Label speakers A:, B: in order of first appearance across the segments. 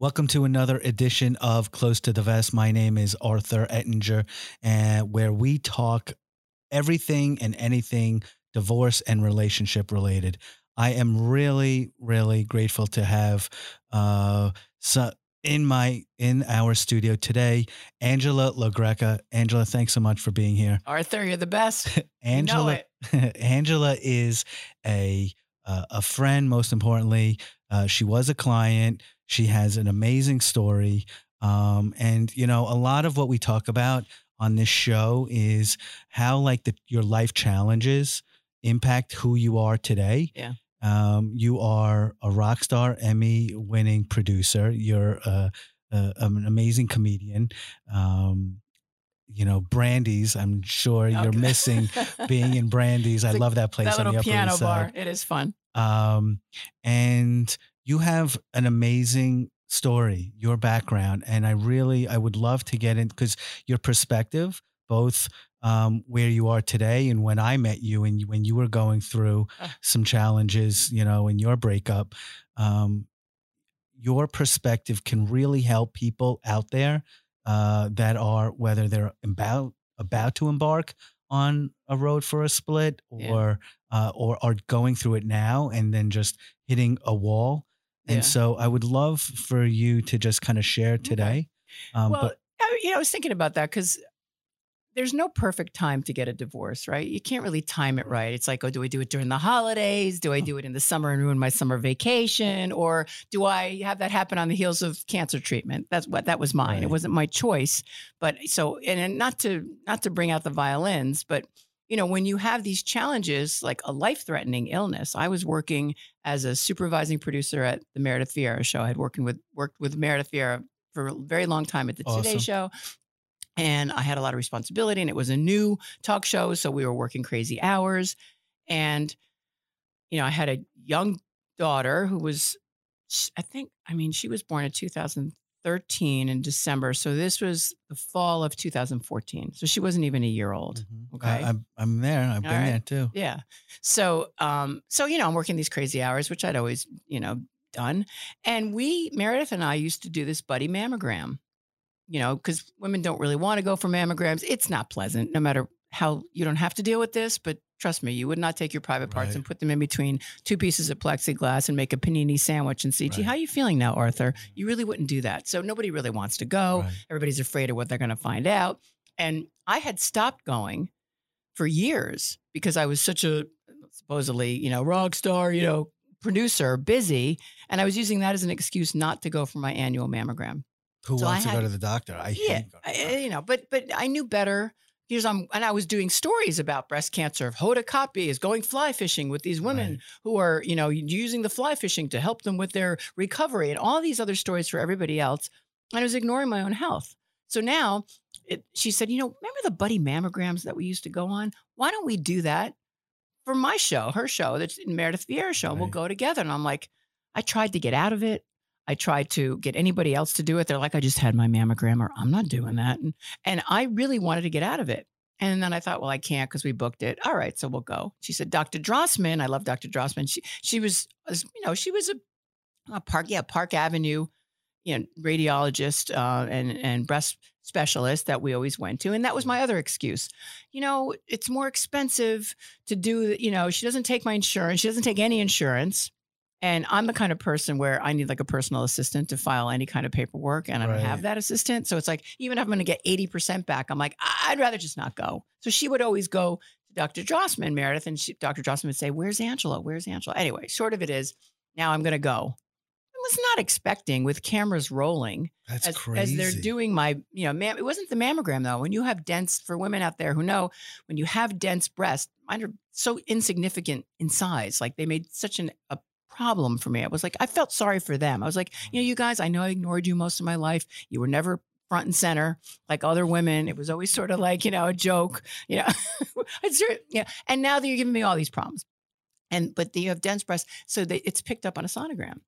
A: Welcome to another edition of Close to the Vest. My name is Arthur Ettinger, and where we talk everything and anything divorce and relationship related. I am really, really grateful to have uh, so in my in our studio today, Angela LaGreca. Angela, thanks so much for being here.
B: Arthur, you're the best.
A: Angela,
B: you know
A: Angela is a uh, a friend. Most importantly, uh, she was a client. She has an amazing story. Um, and, you know, a lot of what we talk about on this show is how, like, the, your life challenges impact who you are today.
B: Yeah.
A: Um, you are a rock star, Emmy winning producer. You're an amazing comedian. Um, you know, Brandy's. I'm sure
B: Okay.
A: you're missing being in Brandy's. I love that place
B: that
A: on the Upper
B: piano
A: East Side.
B: bar. It is fun.
A: Um, and you have an amazing story, your background, and I really I would love to get in because your perspective, both um, where you are today and when I met you and when you were going through
B: Ah.
A: some challenges, you know, in your breakup, um, your perspective can really help people out there uh, that are whether they're about about to embark on a road for a split
B: Yeah.
A: or uh, or are going through it now and then just hitting a wall. And
B: Yeah.
A: so I would love for you to just kind of share today. Um,
B: well,
A: but
B: I, you know, I was thinking about that because there's no perfect time to get a divorce, right? You can't really time it right. It's like, oh, do I do it during the holidays? Do I mm. do it in the summer and ruin my summer vacation? Or do I have that happen on the heels of cancer treatment? That's what that was mine.
A: Right.
B: It wasn't my choice. But so, and, and not to not to bring out the violins, but you know, when you have these challenges like a life-threatening illness, I was working as a supervising producer at the Meredith Vieira show. I had working with worked with Meredith Vieira for a very long time at the
A: Awesome.
B: Today Show. And I had a lot of responsibility, and it was a new talk show. So we were working crazy hours. And, you know, I had a young daughter who was, I think, I mean, she was born in 2013 in December. So this was the fall of 2014. So she wasn't even a year old.
A: Mhm.
B: okay.
A: I, I'm, I'm there. I've been
B: All right.
A: there too.
B: Yeah. So, um, so you know, I'm working these crazy hours, which I'd always, you know, done. And we, Meredith and I, used to do this buddy mammogram. You know, because women don't really want to go for mammograms. It's not pleasant, no matter how you don't have to deal with this. But trust me, you would not take your private parts
A: Right.
B: and put them in between two pieces of plexiglass and make a panini sandwich and see, gee,
A: Right.
B: how you feeling now, Arthur? You really wouldn't do that. So nobody really wants to go.
A: Right.
B: Everybody's afraid of what they're going to find out. And I had stopped going for years because I was such a supposedly, you know, rock star, you know, producer, busy. And I was using that as an excuse not to go for my annual mammogram.
A: Who
B: So I
A: wants to go to the doctor? I
B: Yeah.
A: hate going to the
B: I- you know, but but I knew better. Because I'm and I was doing stories about breast cancer. Hoda Kotb is going fly fishing with these women
A: Right.
B: who are, you know, using the fly fishing to help them with their recovery and all these other stories for everybody else. And I was ignoring my own health. So now it, she said, you know, remember the buddy mammograms that we used to go on? Why don't we do that for my show, her show, that's Meredith Vieira show? We'll go together. And I'm like, I tried to get out of it. I tried to get anybody else to do it. They're like, I just had my mammogram, or I'm not doing that. And and I really wanted to get out of it. And then I thought, well, I can't because we booked it. All right, so we'll go. She said, Dr. Drossman, I love Dr. Drossman. She she was, was, you know, she was a, a Park, yeah, Park Avenue, you know, radiologist uh, and and breast specialist that we always went to, and that was my other excuse. You know, it's more expensive to do. You know, she doesn't take my insurance. She doesn't take any insurance. And I'm the kind of person where I need like a personal assistant to file any kind of paperwork, and I don't
A: Right.
B: have that assistant. So it's like, even if I'm going to get 80% back, I'm like, "I- I'd rather just not go. So she would always go to Dr. Drossman, Meredith, and she, Dr. Drossman would say, Where's Angela? Where's Angela? Anyway, short of it is, now I'm going to go. I was not expecting with cameras rolling
A: That's
B: as,
A: crazy.
B: as they're doing my, you know, mam- it wasn't the mammogram though. When you have dense, for women out there who know, when you have dense breasts, mine are so insignificant in size. Like they made such an, a problem for me. I was like, I felt sorry for them. I was like, you know, you guys, I know I ignored you most of my life. You were never front and center like other women. It was always sort of like, you know, a joke, you know, yeah. And now that you're giving me all these problems. And, but you have dense breasts. So they, it's picked up on a sonogram.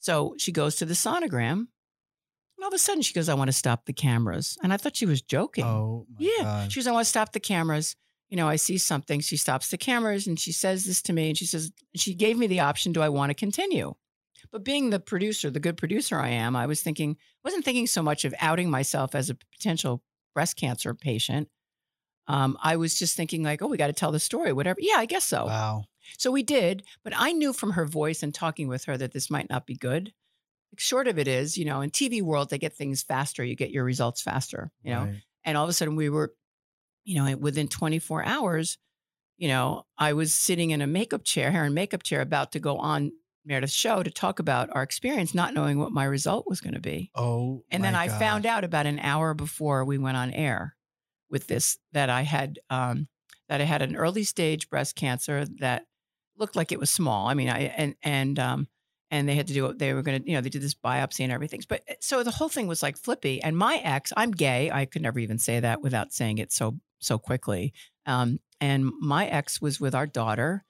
B: So she goes to the sonogram. And all of a sudden she goes, I want to stop the cameras. And I thought she was joking.
A: Oh my
B: yeah.
A: God.
B: She goes, I want to stop the cameras. You know, I see something. She stops the cameras and she says this to me. And she says, she gave me the option, do I want to continue? But being the producer, the good producer I am, I was thinking, wasn't thinking so much of outing myself as a potential breast cancer patient. Um, I was just thinking like, oh, we got to tell the story, whatever. Yeah, I guess so.
A: Wow.
B: So we did, but I knew from her voice and talking with her that this might not be good. Short of it is, you know, in TV world, they get things faster. You get your results faster, you know.
A: Right.
B: And all of a sudden, we were, you know, within 24 hours, you know, I was sitting in a makeup chair, hair and makeup chair, about to go on Meredith's show to talk about our experience, not knowing what my result was going to be.
A: Oh.
B: And then I
A: God.
B: found out about an hour before we went on air with this that I had um, that I had an early stage breast cancer that looked like it was small. I mean, I and and um, and they had to do it. They were going to, you know, they did this biopsy and everything. But eh, so the whole thing was like flippy. And my ex, I'm gay. I could never even say that without saying it so so quickly. Um, and my ex was with our daughter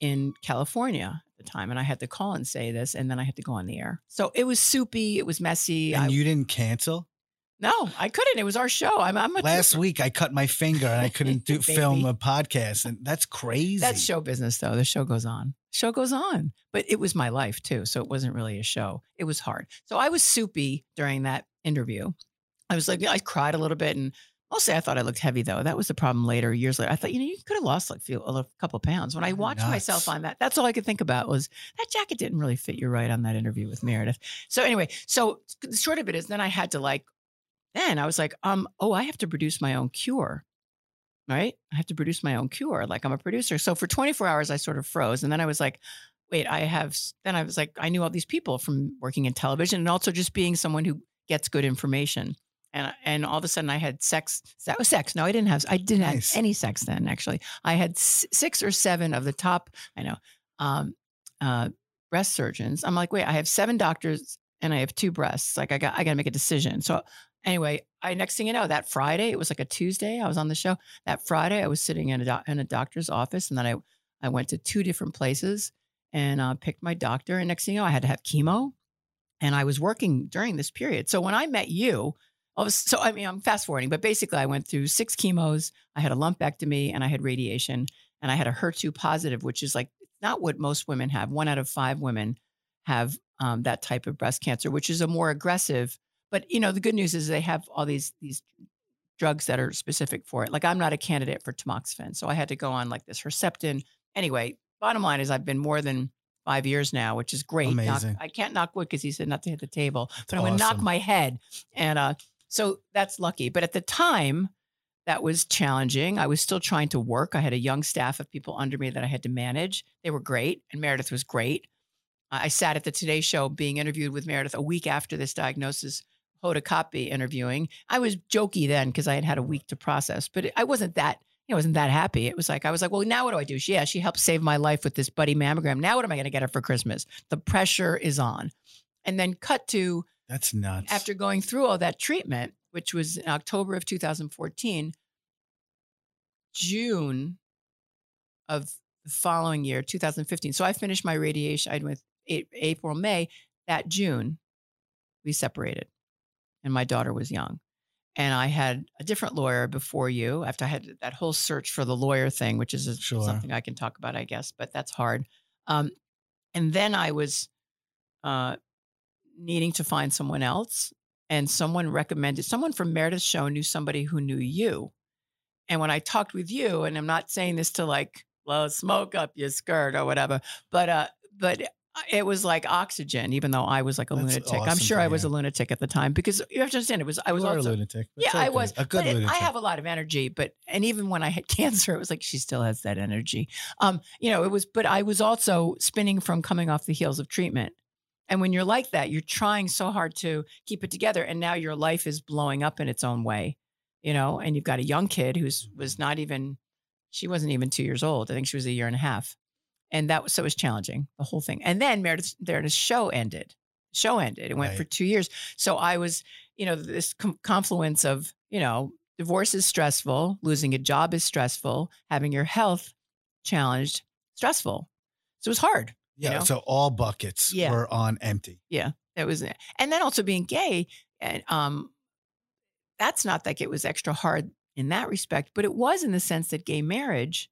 B: in California at the time, and I had to call and say this, and then I had to go on the air. So it was soupy. It was messy.
A: And
B: I,
A: you didn't cancel?
B: no, I couldn't. It was our show. I'm, I'm a
A: Last week I cut my finger and I couldn't do film a podcast. And that's crazy.
B: That's show business, though. The show goes on. Show goes on. But it was my life too, so it wasn't really a show. It was hard. So I was soupy during that interview. I was like, I cried a little bit, and mostly I thought I looked heavy though. That was the problem later, years later. I thought, you know, you could have lost like few, a couple of pounds. When I watched myself on that, that's all I could think about was that jacket didn't really fit you right on that interview with Meredith. So anyway, so the short of it is, then I had to like, then I was like, um, oh, I have to produce my own cure right? I have to produce my own cure. Like I'm a producer. So for 24 hours, I sort of froze. And then I was like, wait, I have, then I was like, I knew all these people from working in television and also just being someone who gets good information. And, and all of a sudden I had sex. That was sex. No, I didn't have, I didn't
A: Nice.
B: have any sex then, actually. I had six or seven of the top, I know, um, uh, breast surgeons. I'm like, wait, I have seven doctors and I have two breasts. Like I got, I got to make a decision. So anyway, I, next thing you know, that Friday, it was like a Tuesday. I was on the show that Friday. I was sitting in a doc- in a doctor's office, and then I I went to two different places and uh, picked my doctor. And next thing you know, I had to have chemo, and I was working during this period. So when I met you, all so I mean, I'm fast forwarding, but basically, I went through six chemos. I had a lumpectomy, and I had radiation, and I had a HER2 positive, which is like not what most women have. One out of five women have um, that type of breast cancer, which is a more aggressive. But you know, the good news is they have all these these drugs that are specific for it. Like I'm not a candidate for tamoxifen, so I had to go on like this Herceptin. Anyway, bottom line is I've been more than five years now, which is great. Knock-
A: Amazing.
B: I can't knock wood because he said not to hit the table, but I'm going to knock my head, and uh, so that's lucky. But at the time, that was challenging. I was still trying to work. I had a young staff of people under me that I had to manage. They were great, and Meredith was great. I sat at the Today Show being interviewed with Meredith a week after this diagnosis. Hoda Kotb interviewing. I was jokey then because I had had a week to process, but I wasn't that. You know, wasn't that happy. It was like I was like, well, now what do I do? She, yeah, she helped save my life with this buddy mammogram. Now what am I going to get her for Christmas? The pressure is on. And then cut to
A: That's nuts.
B: after going through all that treatment, which was in October of 2014, June of the following year, 2015. So I finished my radiation. I went April, May. That June, we separated, and my daughter was young. And I had a different lawyer before you. After I had that whole search for the lawyer thing, which is a,
A: Sure.
B: something I can talk about, I guess, but that's hard. Um, and then I was uh, needing to find someone else, and someone recommended someone from Meredith's show knew somebody who knew you. And when I talked with you, and I'm not saying this to like blow smoke up your skirt or whatever, but uh, but it was like oxygen, even though I was like a
A: That's
B: lunatic. I'm sure I was a lunatic at the time because you have to understand it was I was
A: you
B: also
A: a lunatic.
B: yeah,
A: it's
B: I was
A: a good
B: but it-
A: lunatic.
B: I have a lot of energy, but and even when I had cancer, it was like she still has that energy. Um, you know, it was, but I was also spinning from coming off the heels of treatment. And when you're like that, you're trying so hard to keep it together, and now your life is blowing up in its own way, you know. And you've got a young kid who's was not even, she wasn't even two years old. I think she was a year and a half, and that was so it was challenging the whole thing. And then Meredith's Meredith's show ended. Show ended. It went for two years. So I was, you know, this com- confluence of, you know, divorce is stressful, losing a job is stressful, having your health challenged, stressful. So it was hard.
A: Yeah.
B: know?
A: So all buckets
B: Yeah.
A: were on empty. Yeah.
B: That was it. And then also being gay, and um, that's not like it was extra hard in that respect, but it was in the sense that gay marriage,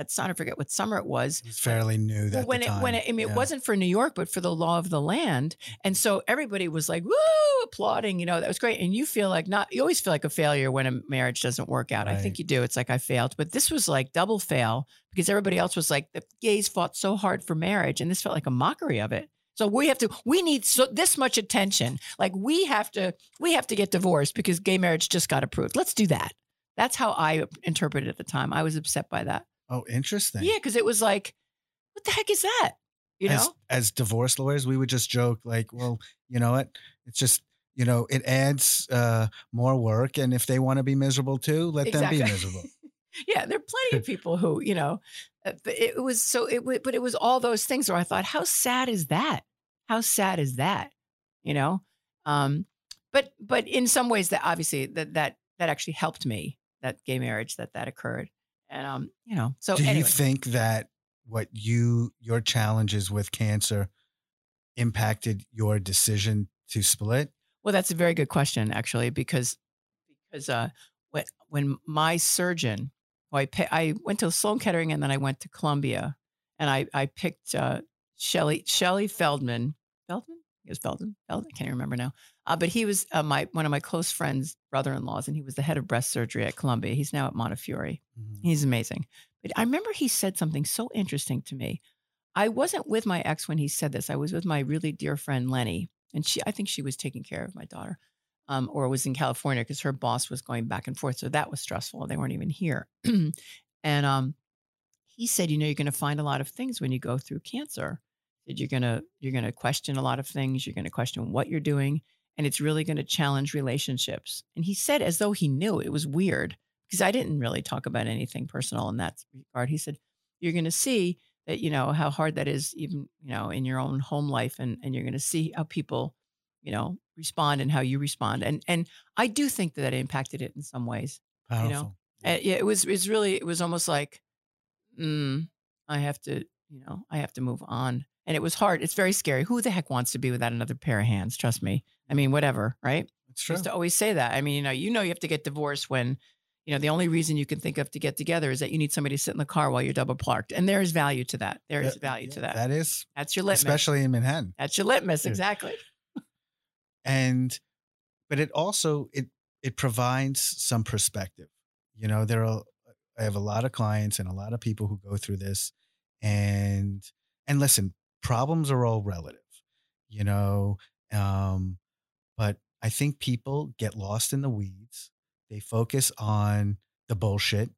B: at Sun. I forget what summer it was.
A: It's fairly new that
B: when it when it, I mean, it wasn't for New York, but for the law of the land, and so everybody was like, "Woo!" applauding. You know, that was great. And you feel like not. You always feel like a failure when a marriage doesn't work out. I think you do. It's like I failed, but this was like double fail because everybody else was like the gays fought so hard for marriage, and this felt like a mockery of it. So we have to. We need so this much attention. Like we have to. We have to get divorced because gay marriage just got approved. Let's do that. That's how I interpreted it at the time. I was upset by that.
A: Oh, interesting.
B: Yeah, because it was like, what the heck is that? You know?
A: as, as divorce lawyers, we would just joke like, well, you know what? It's just, you know, it adds uh, more work. And if they want to be miserable too, let them be miserable.
B: yeah, there are plenty of people who, you know, uh, it was so it but it was all those things where I thought, how sad is that? How sad is that? You know? Um, but but in some ways that obviously that that that actually helped me, that gay marriage that that occurred. And um, you know, so
A: Do you think that what you, your challenges with cancer impacted your decision to split?
B: Well, that's a very good question, actually, because because uh, when when my surgeon, who I pi- I went to Sloan Kettering and then I went to Columbia, and I I picked uh, Shelley Shelley Feldman Feldman? It was Feldman? Feldman? I can't remember now, uh, but he was uh, my one of my close friends brother-in-laws, and he was the head of breast surgery at Columbia. He's now at Montefiore.
A: Mhm.
B: He's amazing. But I remember he said something so interesting to me. I wasn't with my ex when he said this. I was with my really dear friend Lenny, and she I think she was taking care of my daughter, um, or was in California because her boss was going back and forth. So that was stressful. They weren't even here. and um, he said, you know, you're going to find a lot of things when you go through cancer. That you're gonna you're gonna question a lot of things. You're gonna question what you're doing, and it's really going to challenge relationships. And he said, as though he knew it was weird because I didn't really talk about anything personal in that regard. He said, You're going to see that, you know, how hard that is, even, you know, in your own home life. And, and you're going to see how people, you know, respond and how you respond. And, and I do think that that impacted it in some ways.
A: Powerful.
B: Uh, yeah, it was, it's really, it was almost like, mm, I have to, you know, I have to move on. And it was hard. It's very scary. Who the heck wants to be without another pair of hands? Trust me. I mean, whatever, right?
A: It's true.
B: used to always say that. I mean, you know, you know, you have to get divorced when, you know, the only reason you can think of to get together is that you need somebody to sit in the car while you're double parked, and there is value to that. There is
A: Yeah,
B: value to that.
A: That is,
B: That's your litmus.
A: especially in Manhattan.
B: That's your litmus,
A: Yeah.
B: exactly.
A: and but it also it it provides some perspective you know there are i have a lot of clients and a lot of people who go through this and and listen problems are all relative you know um but i think people get lost in the weeds they focus on the bullshit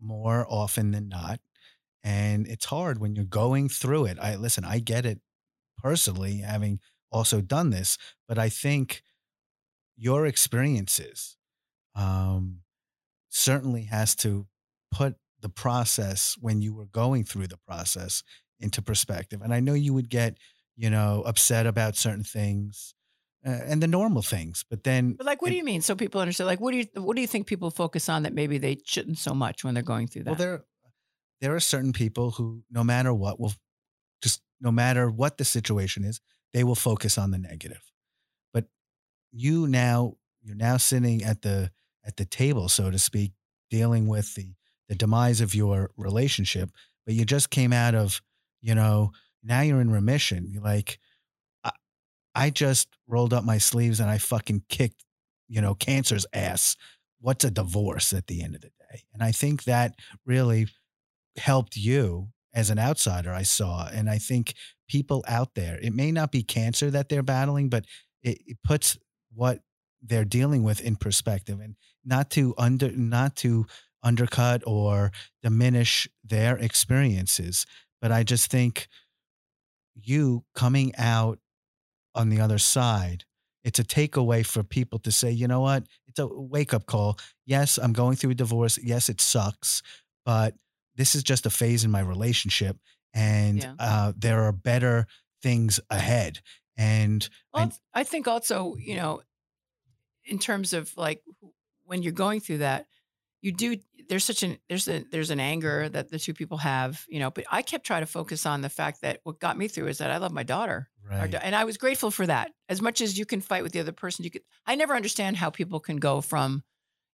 A: more often than not and it's hard when you're going through it i listen i get it personally having also done this but i think your experiences um, certainly has to put the process when you were going through the process into perspective. And I know you would get, you know, upset about certain things uh, and the normal things, but then
B: But like, what do you mean? So people understand. Like, what do you what do you think people focus on that maybe they shouldn't so much when they're going through that?
A: Well, there there are certain people who, no matter what, will just no matter what the situation is, they will focus on the negative. But you now you're now sitting at the at the table, so to speak, dealing with the the demise of your relationship. But you just came out of, you know, now you're in remission. You're like, I just rolled up my sleeves and I fucking kicked, you know, cancer's ass. What's a divorce at the end of the day? And I think that really helped you as an outsider, I saw. And I think people out there, it may not be cancer that they're battling, but it, it puts what they're dealing with in perspective and not to under not to undercut or diminish their experiences. But I just think you coming out on the other side, it's a takeaway for people to say, you know what? It's a wake up call. Yes, I'm going through a divorce. Yes, it sucks, but this is just a phase in my relationship. And
B: Yeah.
A: uh, there are better things ahead. And
B: Well,
A: I-
B: I think also, you know, in terms of like when you're going through that, you do there's such an there's a there's an anger that the two people have, you know, but I kept trying to focus on the fact that what got me through is that I love my daughter.
A: Right.
B: And I was grateful for that. As much as you can fight with the other person, you could I never understand how people can go from,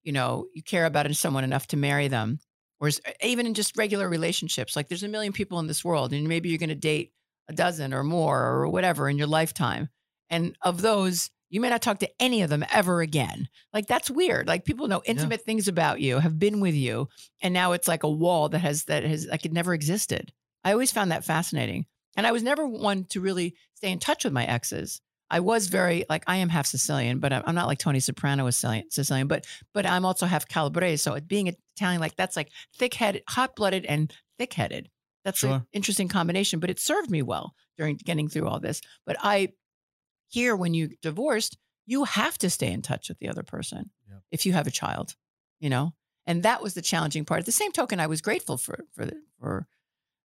B: you know, you care about someone enough to marry them or even in just regular relationships. Like there's a million people in this world, and maybe you're going to date a dozen or more or whatever in your lifetime. And of those, you may not talk to any of them ever again. Like that's weird. Like people know intimate things about you, have been with you, and now it's like a wall that has that has like it never existed. I always found that fascinating. And I was never one to really stay in touch with my exes. I was very like I am half Sicilian, but I'm not like Tony Soprano was Sicilian, Sicilian but but I'm also half Calabrese. So it- being Italian, like that's like thick headed, hot blooded, and thick headed. That's an interesting combination, but it served me well during getting through all this. But I here when you divorced, you have to stay in touch with the other person
A: Yep.
B: if you have a child, you know. And that was the challenging part. At the same token, I was grateful for for the- for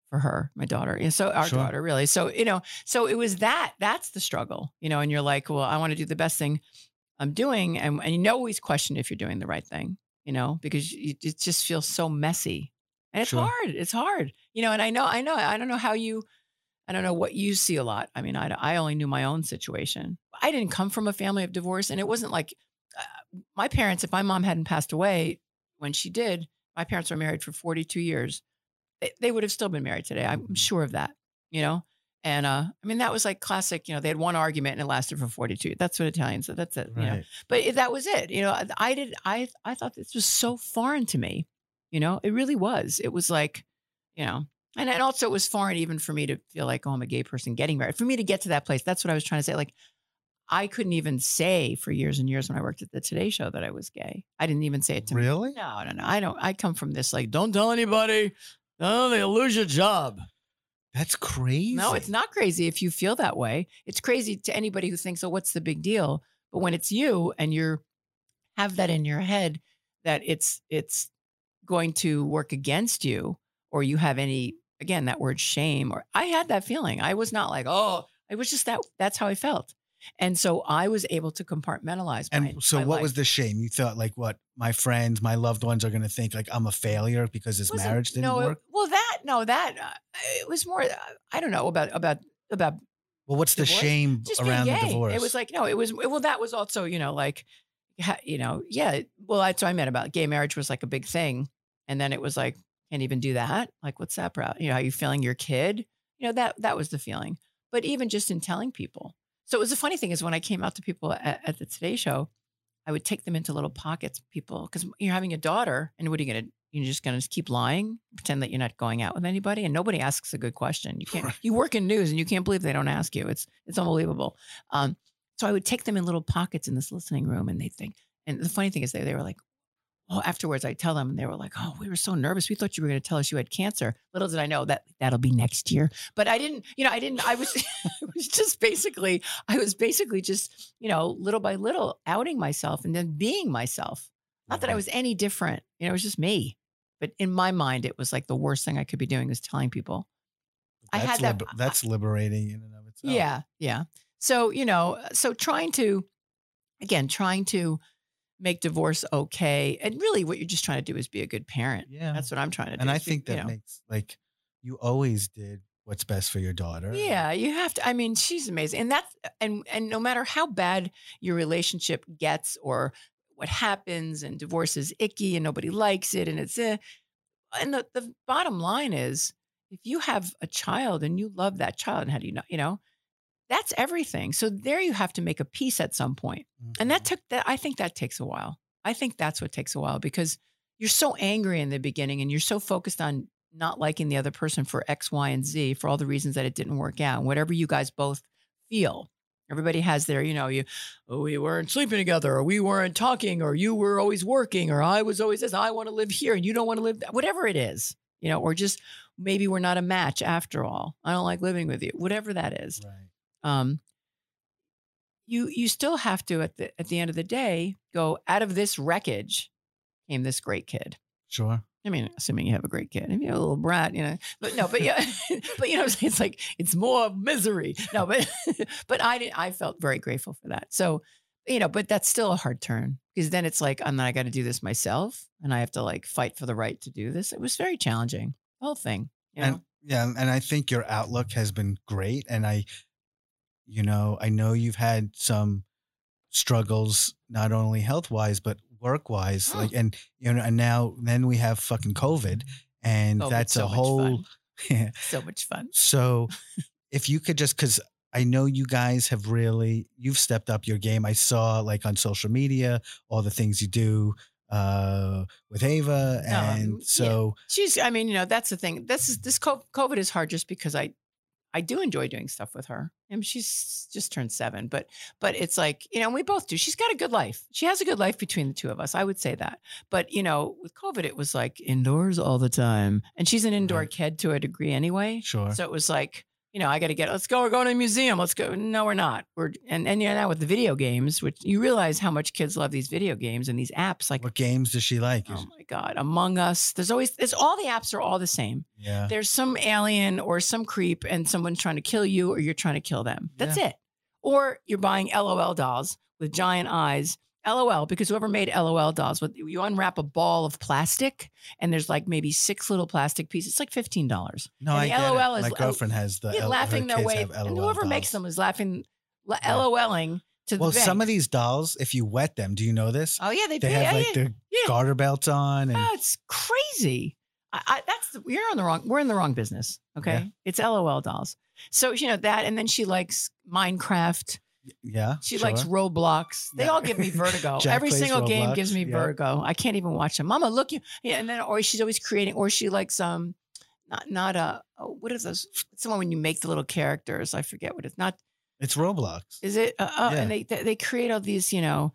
B: for her, my daughter. And so our
A: Sure.
B: daughter, really. So, you know, so it was that, that's the struggle, you know, and you're like, well, I want to do the best thing I'm doing. And, and you know, always question if you're doing the right thing, you know, because you, it just feels so messy. And it's
A: Sure.
B: hard. It's hard, you know, and I know, I know, I don't know how you, I don't know what you see a lot. I mean, I, I only knew my own situation. I didn't come from a family of divorce. And it wasn't like uh, my parents, if my mom hadn't passed away when she did, my parents were married for 42 years they, they would have still been married today. I'm sure of that, you know? And uh, I mean, that was like classic, you know, they had one argument and it lasted for 42. That's what Italians, so that's it, you know?
A: Right.
B: But that was it. You know, I- I did, I, I thought this was so foreign to me, you know, it really was. It was like, you know, and, and also it was foreign even for me to feel like, oh, I'm a gay person getting married. For me to get to that place, that's what I was trying to say. Like, I couldn't even say for years and years when I worked at the Today Show that I was gay. I didn't even say it to
A: Really?
B: no, no, no. I don't. I come from this like, don't tell anybody. Oh, they'll lose your job.
A: That's crazy.
B: No, it's not crazy if you feel that way. It's crazy to anybody who thinks, oh, what's the big deal? But when it's you and you're have that in your head that it's it's going to work against you, or you have any again that word shame, or I had that feeling. I was not like, oh, it was just that that's how I felt. And so I was able to compartmentalize.
A: And
B: my-
A: so,
B: my
A: what
B: life.
A: was the shame? You thought like, what my friends, my loved ones are going to think like I'm a failure because this
B: wasn't-
A: marriage didn't
B: no, it-
A: work.
B: well, that no, that uh, it was more. Uh, I don't know about about about
A: Well, what's the shame
B: just
A: around the divorce?
B: It was like no, it was well. That was also you know like, you know, yeah. Well, that's what I meant about gay marriage was like a big thing, and then it was like can't even do that. Like, what's that about? You know, are you feeling your kid? You know that that was the feeling. But even just in telling people, so it was the funny thing is when I came out to people at, at the Today Show, I would take them into little pockets, people, because you're having a daughter, and what are you gonna? You're just gonna keep lying, pretend that you're not going out with anybody, and nobody asks a good question. You can't.
A: Right.
B: You work in news, and you can't believe they don't ask you. It's it's unbelievable. Um, so I would take them in little pockets in this listening room, and they'd think. And the funny thing is, they they were like, "Oh." Afterwards, I tell them, and they were like, "Oh, we were so nervous. We thought you were going to tell us you had cancer." Little did I know that that'll be next year. But I didn't. You know, I didn't. I was. it was just basically. I was basically just, you know, little by little outing myself and then being myself. Not that I
A: mm-hmm.
B: was any different. You know, it was just me. But in my mind, it was like the worst thing I could be doing was telling people. I
A: That's
B: had that-
A: liber- that's liberating in and of itself.
B: Yeah, yeah. So, you know, so trying to, again, trying to make divorce okay. And really what you're just trying to do is be a good parent.
A: Yeah.
B: That's what I'm trying to do.
A: and I
B: be-
A: think
B: you
A: that
B: know.
A: makes like you always did what's best for your daughter.
B: Yeah, you have to. I mean, she's amazing, and that's and and no matter how bad your relationship gets or what happens, and divorce is icky and nobody likes it, and it's eh, and the the bottom line is, if you have a child and you love that child, and how do you know? You know, that's everything. So there, you have to make a peace at some point, and that
A: Mhm.
B: took that. I think that takes a while. I think that's what takes a while because you're so angry in the beginning, and you're so focused on not liking the other person for X, Y, and Z for all the reasons that it didn't work out. And whatever you guys both feel. Everybody has their, you know, you, oh, we weren't sleeping together, or we weren't talking, or you were always working, or I was always this. I want to live here, and you don't want to live. That. Whatever it is, you know, or just maybe we're not a match after all. I don't like living with you. Whatever that is,
A: Right.
B: Um, you you still have to at the at the end of the day go out of this wreckage came this great kid.
A: Sure.
B: I mean, assuming you have a great kid, if you're a little brat, you know, but no, but yeah, but you know, I'm saying? it's like it's more misery. No, but but I didn't. I felt very grateful for that. So, you know, but that's still a hard turn because then it's like, and then I got to do this myself, and I have to like fight for the right to do this. It was very challenging, the whole thing. You know?
A: And yeah, and I think your outlook has been great. And I, you know, I know you've had some struggles, not only health wise, but work wise,
B: Oh.
A: like, and you know, and now then we have fucking COVID, and
B: Oh,
A: that's
B: so
A: a whole.
B: So much fun.
A: So if you could just because I know you guys have really you've stepped up your game. I saw like on social media all the things you do uh with Ava and
B: Um, yeah.
A: so
B: She's, I mean, you know, that's the thing. This is this COVID is hard just because I, I do enjoy doing stuff with her. I mean, she's just turned seven, but but it's like you know we both do. She's got a good life. She has a good life between the two of us. I would say that. But you know, with COVID, it was like indoors all the time, and she's an indoor
A: Right.
B: kid to a degree anyway.
A: sure.
B: So it was like, you know, I got to get, let's go. We're going to a museum. Let's go. No, we're not. We're, and, and you know, now with the video games, which you realize how much kids love these video games and these apps like,
A: what games does she like?
B: oh my God, Among Us. There's always, there's all the apps are all the same.
A: yeah.
B: There's some alien or some creep and someone's trying to kill you or you're trying to kill them. That's it. Or you're buying LOL dolls with giant eyes. LOL, because whoever made LOL dolls, you unwrap a ball of plastic and there's like maybe six little plastic pieces. It's like fifteen dollars.
A: No,
B: and
A: I
B: the
A: get
B: LOL
A: it.
B: is
A: My girlfriend has the
B: Yeah,
A: L-
B: laughing their way, and whoever makes them is laughing, la-
A: Yeah.
B: LOLing to the
A: Well, some of these dolls, if you wet them, do you know this?
B: oh yeah, they,
A: they have
B: yeah,
A: like
B: yeah.
A: their garter belts on, and
B: Oh, it's crazy. I, I, that's the, you're on the wrong. We're in the wrong business. Okay, it's LOL dolls. So you know that, and then she likes Minecraft.
A: Yeah,
B: She
A: sure.
B: likes Roblox. They
A: Yeah.
B: all give me vertigo. Every single game gives me
A: yeah.
B: vertigo. I can't even watch them. Mama, look you. Yeah, and then or she's always creating, or she likes um, not not a oh, what is this? Someone when you make the little characters. I forget what it's not.
A: It's Roblox.
B: Is it? Uh, uh,
A: Yeah.
B: And they they they create all these, you know,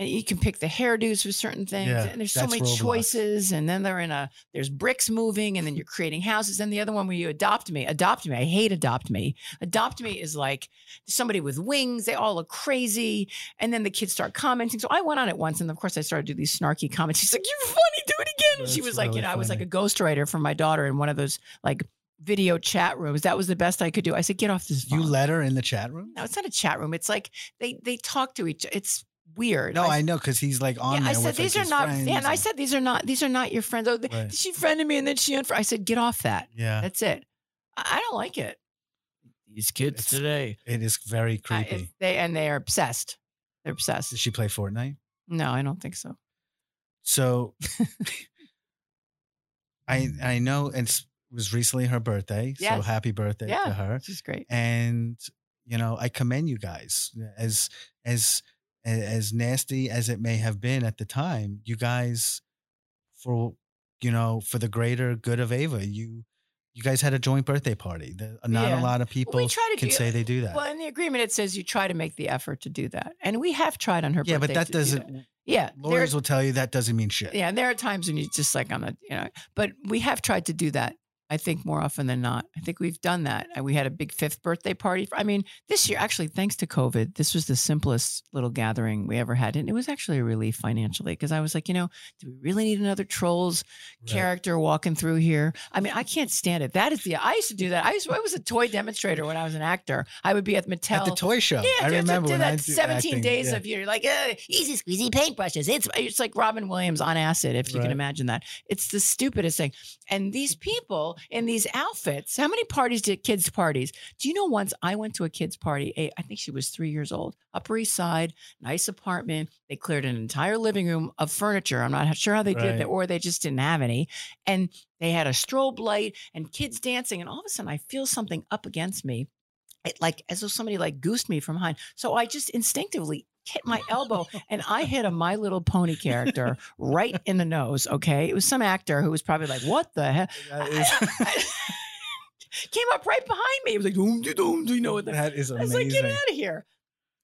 B: and you can pick the hairdos for certain things.
A: Yeah,
B: and there's so many
A: Roblox.
B: choices. And then they're in a there's bricks moving, and then you're creating houses. And the other one where you adopt me, adopt me. I hate adopt me. Adopt me is like somebody with wings. They all look crazy, and then the kids start commenting. So I went on it once, and of course I started to do these snarky comments. She's like, "You're funny. Do it again." she
A: That's
B: was like, you
A: really
B: know, I was like
A: funny.
B: a ghostwriter for my daughter in one of those like video chat rooms. That was the best I could do. I said, "Get off this phone."
A: You let her in the chat room?
B: No, it's not a chat room. It's like they they talk to each. It's weird.
A: No, I know because he's like on
B: yeah,
A: there
B: I said
A: with
B: these
A: like,
B: are not.
A: friends
B: Yeah, and I said these are not. These are not your friends. Oh,
A: Right.
B: she friended me and then she unfriended. Me. I said get off that.
A: yeah,
B: That's it. I, I don't like it. These kids
A: It's-
B: today.
A: it is very
B: I-
A: creepy.
B: it's- they and they are obsessed. They're obsessed.
A: Does she play Fortnite?
B: No, I don't think so.
A: So I I know it's, it was recently her birthday. So happy birthday
B: Yeah.
A: to her.
B: She's great.
A: And you know, I commend you guys as as as nasty as it may have been at the time. You guys for you know, for the greater good of Ava, you you guys had a joint birthday party. Not
B: Yeah.
A: a lot of people can
B: do-
A: say they do that.
B: Well, in the agreement it says you try to make the effort to do that, and we have tried on her
A: yeah, but that
B: to do
A: doesn't
B: Yeah, there-
A: lawyers will tell you that doesn't mean shit.
B: Yeah, and there are times when you just like on a you know, but we have tried to do that. I think more often than not. I think we've done that. And we had a big fifth birthday party. I mean, this year, actually, thanks to COVID, this was the simplest little gathering we ever had. And it was actually a relief financially because I was like, you know, do we really need another trolls
A: Right.
B: character walking through here? I mean, I can't stand it. That is the, I used to do that. I, used, I was a toy demonstrator when I was an actor. I would be at Mattel.
A: At the toy show.
B: Yeah,
A: I
B: to
A: remember
B: do
A: when
B: that
A: I
B: 17
A: acting,
B: days
A: yeah.
B: of you're like uh, easy squeezy paintbrushes. It's it's like Robin Williams on acid, if you
A: Right.
B: can imagine that. It's the stupidest thing. And these people in these outfits, how many parties did kids' parties? Do you know once I went to a kids' party? a- I think she was three years old, Upper East Side, nice apartment. They cleared an entire living room of furniture. I'm not sure how they did
A: Right.
B: that, or they just didn't have any. And they had a strobe light and kids dancing. And all of a sudden, I feel something up against me it like as though somebody like goosed me from behind. So I just instinctively hit my elbow and I hit a My Little Pony character right in the nose. Okay. It was some actor who was probably like, what the hell? Came up right behind me. It was like, doom, doom, do you know what the
A: that is
B: I was like, get out of here.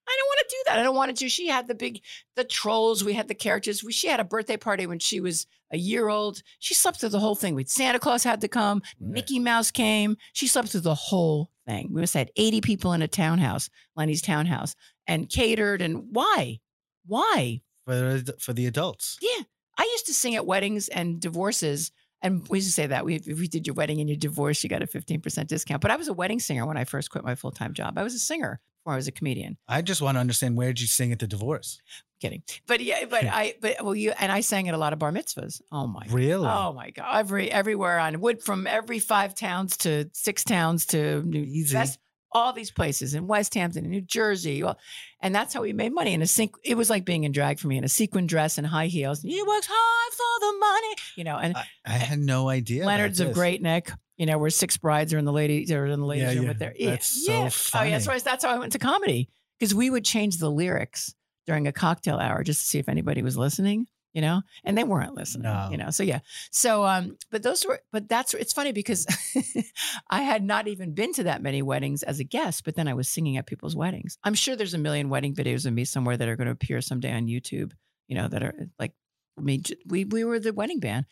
B: I don't want to do that. I don't want to do. She had the big, the trolls. We had the characters. We, she had a birthday party when she was a year old. She slept through the whole thing. With Santa Claus had to come.
A: Right.
B: Mickey Mouse came. She slept through the whole thing. We must have had 80 people in a townhouse, Lenny's townhouse, and catered. And why? Why?
A: for the, for the adults.
B: Yeah. I used to sing at weddings and divorces. And we used to say that we, if we did your wedding and your divorce, you got a 15% discount. But I was a wedding singer when I first quit my full time job. I was a singer before I was a comedian.
A: I just want to understand where did you sing at the divorce?
B: Kidding. But yeah, but I, but well, you and I sang at a lot of bar mitzvahs. Oh my,
A: Really?
B: oh my God, every everywhere on wood from every five towns to six towns to New
A: Easy.
B: best all these places in West Hampton, in New Jersey. Well, and that's how we made money. In a sync, it was like being in drag for me in a sequin dress and high heels. He works hard for the money, you know. And
A: I, I had no idea.
B: Leonard's of. Great Neck, you know, where six brides are in the ladies are in the ladies
A: Yeah,
B: room
A: yeah.
B: with their
A: That's so
B: Oh, yeah,
A: funny.
B: why that's how I went to comedy because we would change the lyrics during a cocktail hour just to see if anybody was listening. You know, and they weren't listening.
A: No.
B: You know, so yeah. So, um, but those were, but that's it's funny because I had not even been to that many weddings as a guest, but then I was singing at people's weddings. I'm sure there's a million wedding videos of me somewhere that are going to appear someday on YouTube. You know, that are like I mean, we we were the wedding band,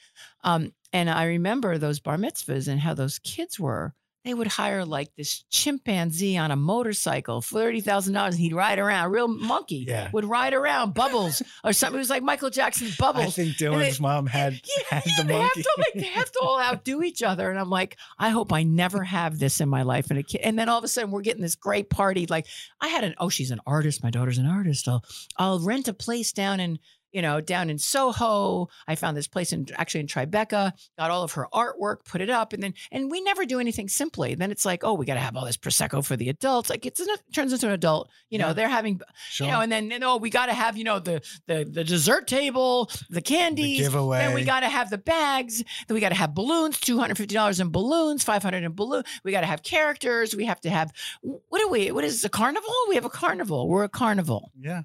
B: um, and I remember those bar mitzvahs and how those kids were. They would hire like this chimpanzee on a motorcycle, thirty thousand dollars, and he'd ride around. A real monkey
A: Yeah.
B: would ride around, Bubbles or something. It was like Michael Jackson's Bubbles.
A: I think
B: they-
A: Dylan's mom had,
B: Yeah,
A: had
B: yeah,
A: the
B: they have
A: monkey.
B: to like they have to all outdo each other, and I'm like, I hope I never have this in my life. And a kid, and then all of a sudden we're getting this great party. Like I had an oh, she's an artist. My daughter's an artist. I'll I'll rent a place down in you know down in Soho. I found this place in actually in Tribeca. Got all of her artwork, put it up, and then and we never do anything simply. Then it's like, oh, we got to have all this prosecco for the adults. Like it's an, it turns into an adult. You know,
A: Yeah.
B: they're having
A: Sure.
B: you know, and then you oh, know we got to have you know the the the dessert table, the
A: the
B: candies.
A: giveaway.
B: Then we got to have the bags. Then we got to have balloons, two hundred fifty dollars in balloons, five hundred in balloon. We got to have characters. We have to have what do we? What is this, a carnival? We have a carnival. We're a carnival.
A: yeah.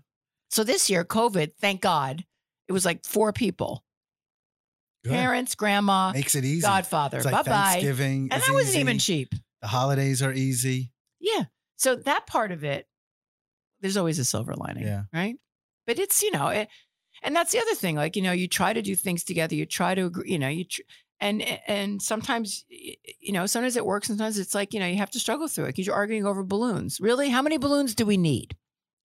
B: So this year, COVID, thank God, it was like four people:
A: Good.
B: parents, grandma,
A: Makes it easy.
B: Godfather.
A: Like
B: bye bye.
A: Thanksgiving.
B: And that wasn't even cheap.
A: The holidays are easy.
B: Yeah. So that part of it, there's always a silver lining.
A: Yeah.
B: Right. But it's, you know, it, and that's the other thing. Like, you know, you try to do things together. You try to agree, you know, you, tr- and, and sometimes, you know, sometimes it works. Sometimes it's like, you know, you have to struggle through it because you're arguing over balloons. Really? How many balloons do we need?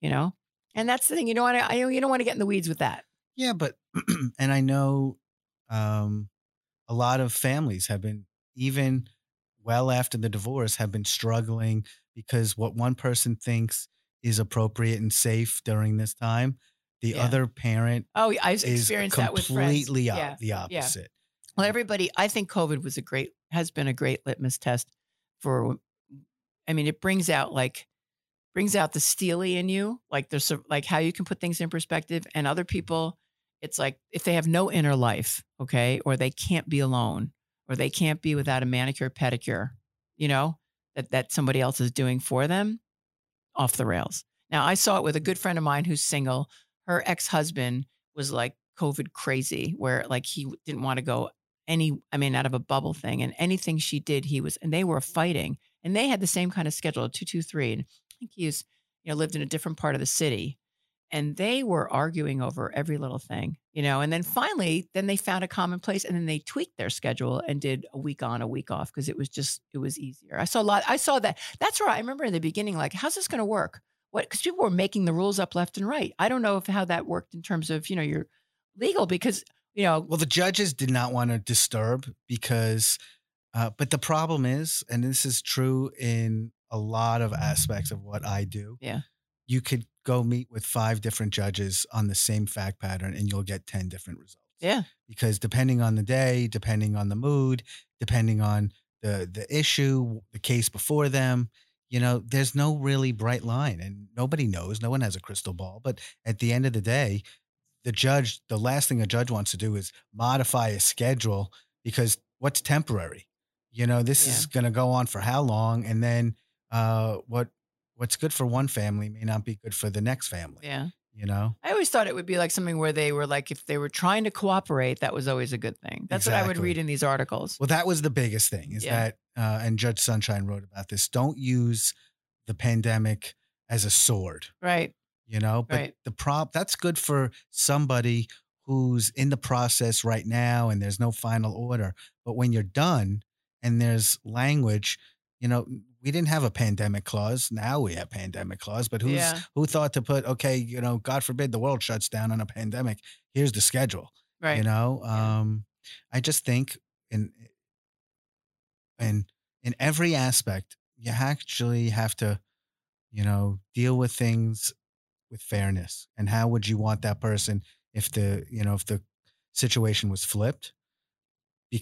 B: You know? And that's the thing. You don't want to, you don't want to get in the weeds with that.
A: Yeah, but and I know um, a lot of families have been even well after the divorce have been struggling because what one person thinks is appropriate and safe during this time, the
B: Yeah.
A: other parent
B: Oh, I
A: is
B: experienced that with
A: completely op-
B: Yeah.
A: the opposite.
B: Well, everybody, I think COVID was a great, has been a great litmus test for, I mean, it brings out like, brings out the steely in you, like there's like how you can put things in perspective. And other people, it's like if they have no inner life, okay, or they can't be alone, or they can't be without a manicure, pedicure, you know, that that somebody else is doing for them, off the rails. Now, I saw it with a good friend of mine who's single. Her ex husband was like COVID crazy, where like he didn't want to go any, I mean, out of a bubble thing. And anything she did, he was, and they were fighting. And they had the same kind of schedule, two, two, three. And think he was, you know, lived in a different part of the city. And they were arguing over every little thing, you know. And then finally, then they found a common place and then they tweaked their schedule and did a week on, a week off because it was just, it was easier. I saw a lot, I saw that. That's where I remember in the beginning, like, how's this going to work? What, because people were making the rules up left and right. I don't know if how that worked in terms of, you know, your legal because, you know,
A: Well, the judges did not want to disturb because, uh, but the problem is, and this is true in a lot of aspects of what I do.
B: Yeah.
A: You could go meet with five different judges on the same fact pattern and you'll get 10 different results.
B: yeah,
A: Because depending on the day, depending on the mood, depending on the the issue, the case before them, you know, there's no really bright line and nobody knows. No one has a crystal ball. But at the end of the day, the judge, the last thing a judge wants to do is modify a schedule because what's temporary? You know, this is going to go on for how long? And then uh, what what's good for one family may not be good for the next family.
B: yeah.
A: You know,
B: I always thought it would be like something where they were like, if they were trying to cooperate, that was always a good thing. That's what I would read in these articles.
A: well, that was the biggest thing is
B: Yeah.
A: that, uh, and Judge Sunshine wrote about this. Don't use the pandemic as a sword.
B: Right.
A: you know but
B: Right.
A: the prop that's good for somebody who's in the process right now and there's no final order but when you're done and there's language you know we didn't have a pandemic clause now we have pandemic clause but who's
B: Yeah.
A: who thought to put okay you know god forbid the world shuts down on a pandemic here's the schedule
B: Right.
A: you know
B: Yeah.
A: um i just think in in in every aspect you actually have to you know deal with things with fairness and how would you want that person if the you know if the situation was flipped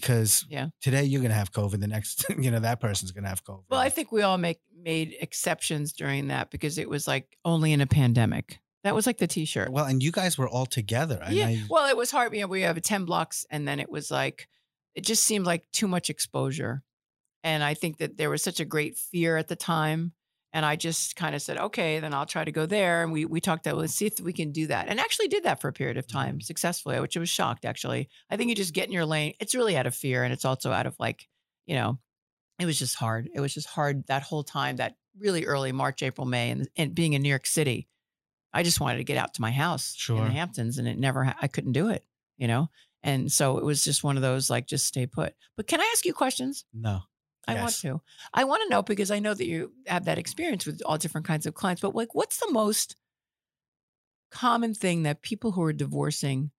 A: because
B: Yeah.
A: today you're going to have COVID. The next, you know, that person's going to have COVID.
B: Well, I think we all make made exceptions during that because it was like only in a pandemic. That was like the T-shirt.
A: well, and you guys were all together.
B: yeah.
A: I-
B: well, it was hard. You know, we have 10 blocks and then it was like, it just seemed like too much exposure. And I think that there was such a great fear at the time. And I just kind of said, okay, then I'll try to go there. And we we talked about, let's see if we can do that. And actually did that for a period of time successfully, which I was shocked actually. I think you just get in your lane. It's really out of fear. And it's also out of like, you know, it was just hard. It was just hard that whole time, that really early March, April, May, and, and being in New York City. I just wanted to get out to my house in the Hamptons, and it never. Ha- I couldn't do it, you know. And so it was just one of those like just stay put. But can I ask you questions?
A: no.
B: I want to. I want to know because I know that you have that experience with all different kinds of clients. But like, what's the most common thing that people who are divorcing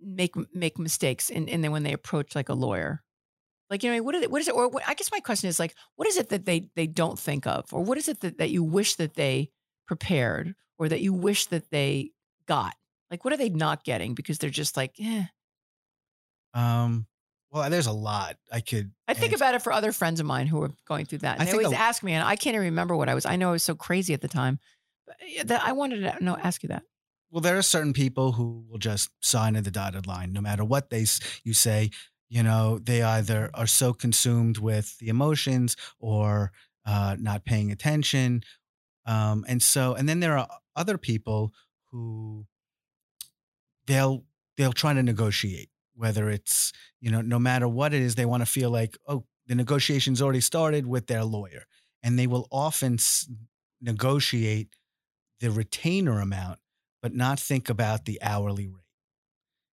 B: make make mistakes in, and then when they approach like a lawyer? Like, you know, what is it? What is it? Or what, I guess my question is like, what is it that they they don't think of, or what is it that, that you wish that they prepared, or that you wish that they got? Like, what are they not getting because they're just like, eh.
A: Um, well, there's a lot I could.
B: I think
A: answer.
B: about it for other friends of mine who are going through that. And
A: I
B: they always
A: a-
B: ask me, and I can't even remember what I was. I know I was so crazy at the time. That I wanted to know, ask you that.
A: Well, there are certain people who will just sign at the dotted line, no matter what they you say. You know, they either are so consumed with the emotions or uh, not paying attention, um, and so and then there are other people who they'll they'll try to negotiate, whether it's you know no matter what it is, they want to feel like oh the negotiation's already started with their lawyer, and they will often s- negotiate the retainer amount but not think about the hourly rate.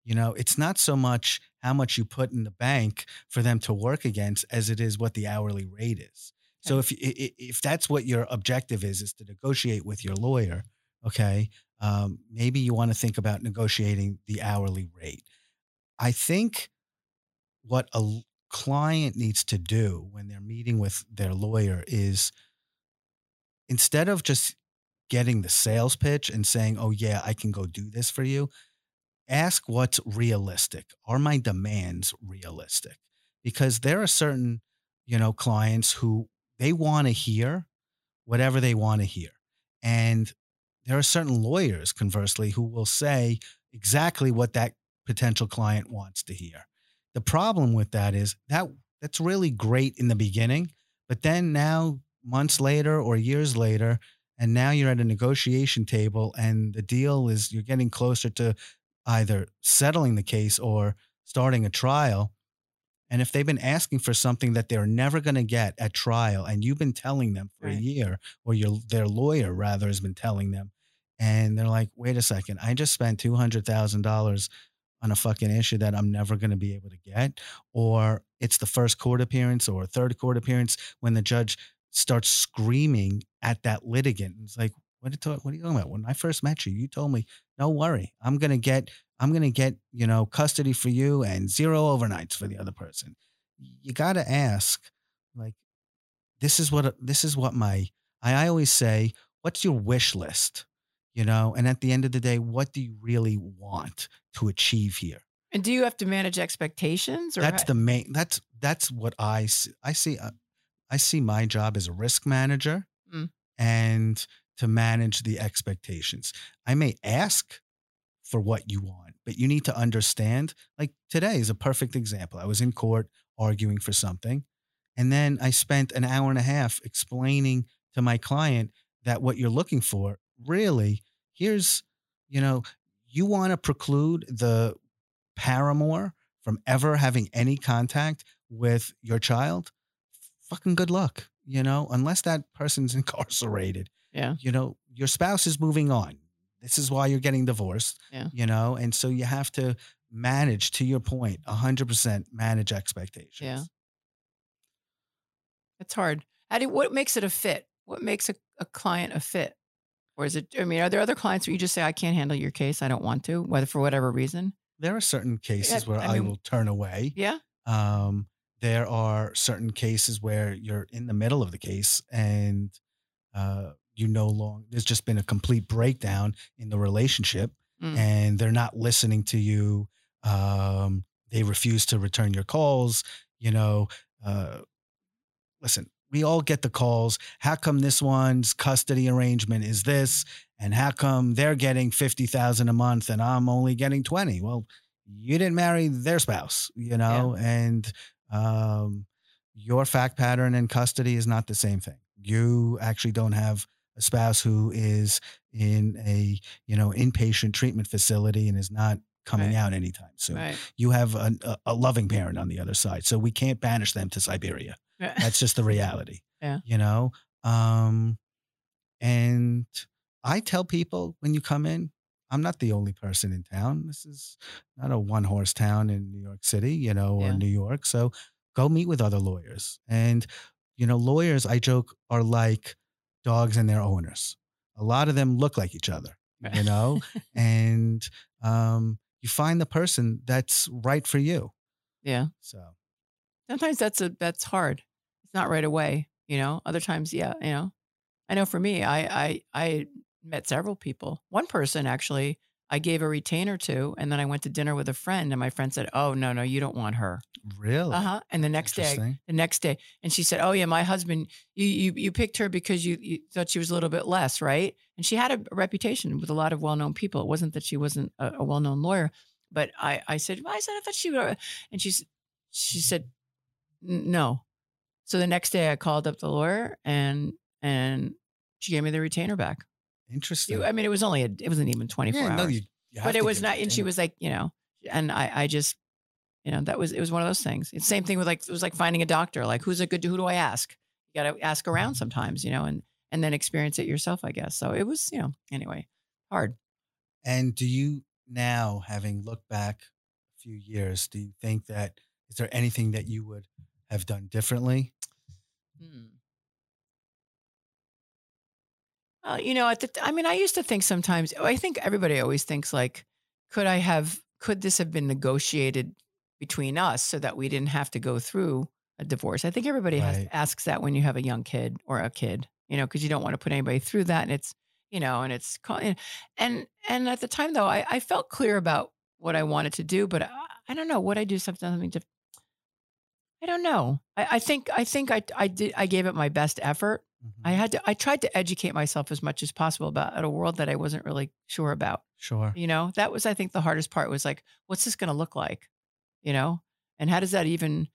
A: You know, it's not so much how much you put in the bank for them to work against as it is what the hourly rate is. So if if that's what your objective is, is to negotiate with your lawyer, okay, um, maybe you want to think about negotiating the hourly rate. I think what a client needs to do when they're meeting with their lawyer is instead of just getting the sales pitch and saying, oh, yeah, I can go do this for you, ask what's realistic. Are my demands realistic? Because there are certain, you know, clients who they want to hear whatever they want to hear. And there are certain lawyers, conversely, who will say exactly what that potential client wants to hear. The problem with that is that that's really great in the beginning, but then now months later or years later, and now you're at a negotiation table and the deal is you're getting closer to either settling the case or starting a trial. And if they've been asking for something that they're never going to get at trial, and you've been telling them for a year, or your their lawyer rather has been telling them, and they're like, "Wait a second, I just spent two hundred thousand dollars on a fucking issue that I'm never going to be able to get," or it's the first court appearance or third court appearance when the judge starts screaming at that litigant. It's like, what are, you talking about? When I first met you, you told me, "No worry, I'm going to get I'm going to get, you know, custody for you and zero overnights for the other person. You got to ask like this is what this is what my I, I always say, what's your wish list? You know, and at the end of the day, what do you really want to achieve here?
B: And do you have to manage expectations? Or
A: That's
B: how-
A: the main that's that's what I see. I see uh, I see my job as a risk manager
B: Mm.
A: and to manage the expectations. I may ask for what you want, but you need to understand. Like today is a perfect example. I was in court arguing for something, and then I spent an hour and a half explaining to my client that what you're looking for really here's, you know, you want to preclude the paramour from ever having any contact with your child. Fucking good luck, you know, unless that person's incarcerated
B: yeah.
A: you know, your spouse is moving on. This is why you're getting divorced.
B: Yeah.
A: You know, and so you have to manage, to your point, 100% manage expectations.
B: Yeah. It's hard. How do what makes it a fit? What makes a, a client a fit? Or is it, I mean, are there other clients where you just say, I can't handle your case. I don't want to, whether for whatever reason?
A: There are certain cases where
B: I
A: I, will turn away.
B: Yeah.
A: Um, there are certain cases where you're in the middle of the case and uh, you no longer, there's just been a complete breakdown in the relationship
B: Mm.
A: and they're not listening to you. Um, they refuse to return your calls. You know, uh, listen, we all get the calls. How come this one's custody arrangement is this, and how come they're getting fifty thousand a month and I'm only getting twenty? Well, you didn't marry their spouse, you know, yeah. and um, your fact pattern and custody is not the same thing. You actually don't have a spouse who is in a you know inpatient treatment facility and is not coming right. out anytime soon. Right. You have a, a, loving parent on the other side, so we can't banish them to Siberia. That's just the reality.
B: Yeah,
A: you know. Um, and I tell people when you come in, I'm not the only person in town. This is not a one horse town in New York City, you know, or yeah. New York. So go meet with other lawyers. And, you know, lawyers, I joke, are like dogs and their owners. A lot of them look like each other, you know, and um, you find the person that's right for you.
B: Yeah.
A: So
B: sometimes that's a that's hard. It's not right away, you know. Other times, yeah, you know. I know for me, I I I met several people. One person actually I gave a retainer to, and then I went to dinner with a friend, and my friend said, "Oh no, no, you don't want her."
A: Really?
B: Uh huh. And the next day, the next day, and she said, "Oh yeah, my husband, you you you picked her because you, you thought she was a little bit less, right?" And she had a reputation with a lot of well known people. It wasn't that she wasn't a, a well known lawyer, but I I said, well, I said I thought she would, and she she said, no. So the next day, I called up the lawyer, and and she gave me the retainer back.
A: Interesting.
B: I mean, it was only a, it wasn't even 24 yeah, hours. No, you, you but it was not, and she was like, you know, and I, I just, you know, that was, it was one of those things. It's same thing with like, it was like finding a doctor, like who's a good, who do I ask? You got to ask around sometimes, you know, and, and then experience it yourself, I guess. So it was, you know, anyway, hard.
A: And do you now, having looked back a few years, do you think that, is there anything that you would have done differently? Hmm.
B: Uh, you know, at the, I mean, I used to think sometimes, I think everybody always thinks like, could I have, could this have been negotiated between us so that we didn't have to go through a divorce? I think everybody right. has, asks that when you have a young kid or a kid, you know, because you don't want to put anybody through that. And it's, you know, and it's, and, and at the time though, I, I felt clear about what I wanted to do, but I, I don't know, what I do something to, I don't know. I, I think, I think I, I did, I gave it my best effort Mm-hmm. I had to, I tried to educate myself as much as possible about a world that I wasn't really sure about.
A: Sure.
B: You know, that was, I think, the hardest part was like, what's this going to look like? You know, and how does that even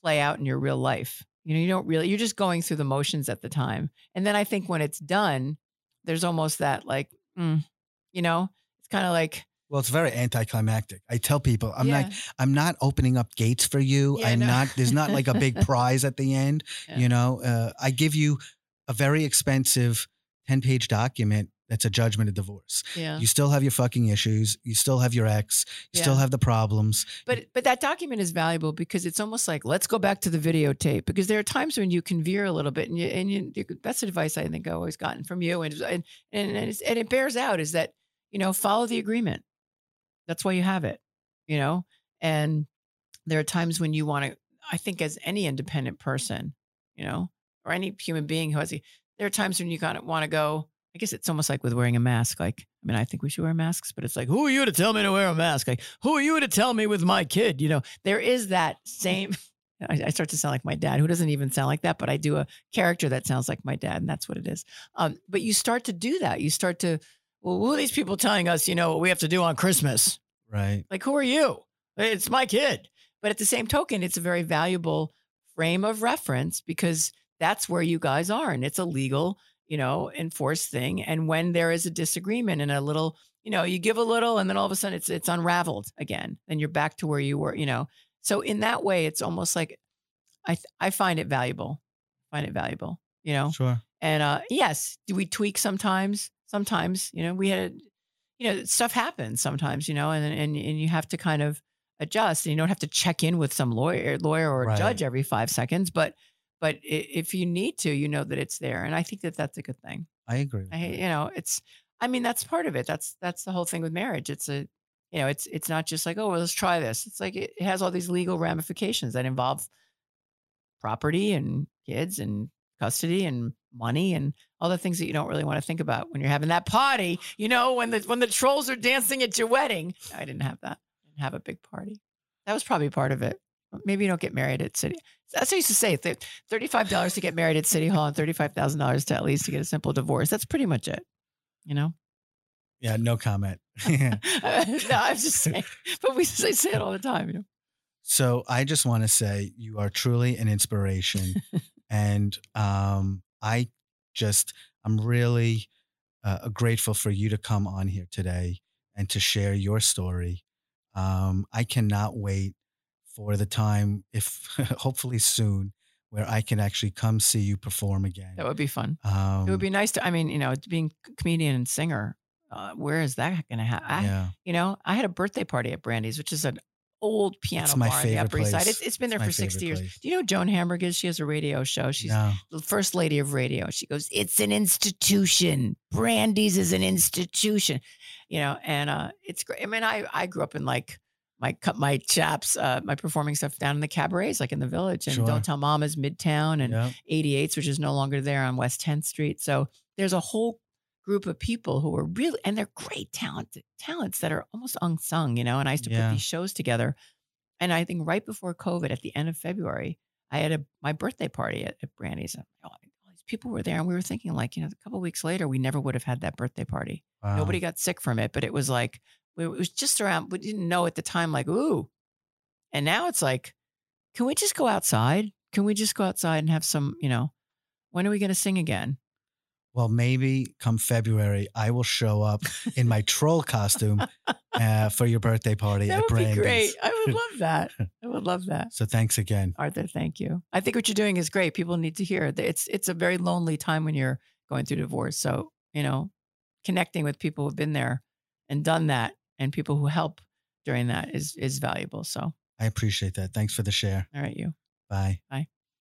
B: play out in your real life? You know, you don't really, you're just going through the motions at the time. And then I think when it's done, there's almost that like, mm, you know, it's kind of like,
A: well, it's very anticlimactic. I tell people, I'm yeah. not, I'm not opening up gates for you. Yeah, I'm no. not. There's not like a big prize at the end. Yeah. You know, uh, I give you a very expensive ten page document that's a judgment of divorce.
B: Yeah.
A: You still have your fucking issues. You still have your ex. You yeah. still have the problems.
B: But but that document is valuable because it's almost like let's go back to the videotape because there are times when you can veer a little bit and you and you, that's advice I think I've always gotten from you and and and, and, and it bears out is that you know follow the agreement that's why you have it, you know? And there are times when you want to, I think, as any independent person, you know, or any human being who has, a, there are times when you kind of want to go, I guess it's almost like with wearing a mask. Like, I mean, I think we should wear masks, but it's like, who are you to tell me to wear a mask? Like, who are you to tell me with my kid? You know, there is that same. I, start to sound like my dad, who doesn't even sound like that, but I do a character that sounds like my dad, and that's what it is. Um, but you start to do that. You start to well, who are these people telling us, you know, what we have to do on Christmas?
A: Right.
B: Like, who are you? It's my kid. But at the same token, it's a very valuable frame of reference because that's where you guys are. And it's a legal, you know, enforced thing. And when there is a disagreement and a little, you know, you give a little and then all of a sudden it's it's unraveled again. and you're back to where you were, you know. So in that way, it's almost like I I find it valuable. Find it valuable, you know.
A: Sure.
B: And uh yes, do we tweak sometimes? sometimes, you know, we had, you know, stuff happens sometimes, you know, and, and, and you have to kind of adjust and you don't have to check in with some lawyer, lawyer or right. judge every five seconds, but, but if you need to, you know that it's there. And I think that that's a good thing.
A: I agree.
B: I, you know, it's, I mean, that's part of it. That's, that's the whole thing with marriage. It's a, you know, it's, it's not just like, oh, well, let's try this. It's like, it, it has all these legal ramifications that involve property and kids and custody and money and all the things that you don't really want to think about when you're having that party. You know, when the when the trolls are dancing at your wedding. I didn't have that. and have a big party. That was probably part of it. Maybe you don't get married at City. That's what I used to say. Thirty-five dollars to get married at City Hall and thirty-five thousand dollars to at least to get a simple divorce. That's pretty much it. You know.
A: Yeah. No comment.
B: no, I'm just saying. But we say, say it all the time. You know.
A: So I just want to say you are truly an inspiration, and um, I just I'm really uh, grateful for you to come on here today and to share your story. Um, I cannot wait for the time, if hopefully soon, where I can actually come see you perform again.
B: That would be fun.
A: Um,
B: it would be nice to. I mean, you know, being comedian and singer. Uh, where is that going to happen?
A: Yeah.
B: You know, I had a birthday party at Brandy's, which is an old piano
A: It's my
B: bar on the Upper East Side. It's, it's been there
A: It's
B: for 60 years.
A: place.
B: Do you know Joan Hamburg is? She has a radio show. She's
A: no.
B: the first lady of radio. She goes, "It's an institution. Brandy's is an institution." You know, and uh, it's great. I mean, I I grew up in like my cut my chaps, uh, my performing stuff down in the cabarets, like in the village, and
A: Sure.
B: Don't Tell Mama's Midtown and
A: Yeah.
B: 88s, which is no longer there on West 10th Street. So there's a whole group of people who are really, and they're great talent, talents that are almost unsung, you know. And I used to
A: Yeah.
B: put these shows together. And I think right before COVID, at the end of February, I had a my birthday party at, at Brandy's. And, all these people were there, and we were thinking, like, you know, a couple weeks later, we never would have had that birthday party.
A: Wow.
B: Nobody got sick from it, but it was like it was just around. We didn't know at the time, like, ooh. And now it's like, can we just go outside? Can we just go outside and have some, you know, when are we going to sing again?
A: Well, maybe come February, I will show up in my troll costume uh, for your birthday party
B: That
A: at
B: would be great. I would love that. I would love that.
A: So thanks again.
B: Arthur, thank you. I think what you're doing is great. People need to hear it. It's it's a very lonely time when you're going through divorce. So, you know, connecting with people who've been there and done that and people who help during that is is valuable. So,
A: I appreciate that. Thanks for the share.
B: all right, you.
A: Bye.
B: Bye.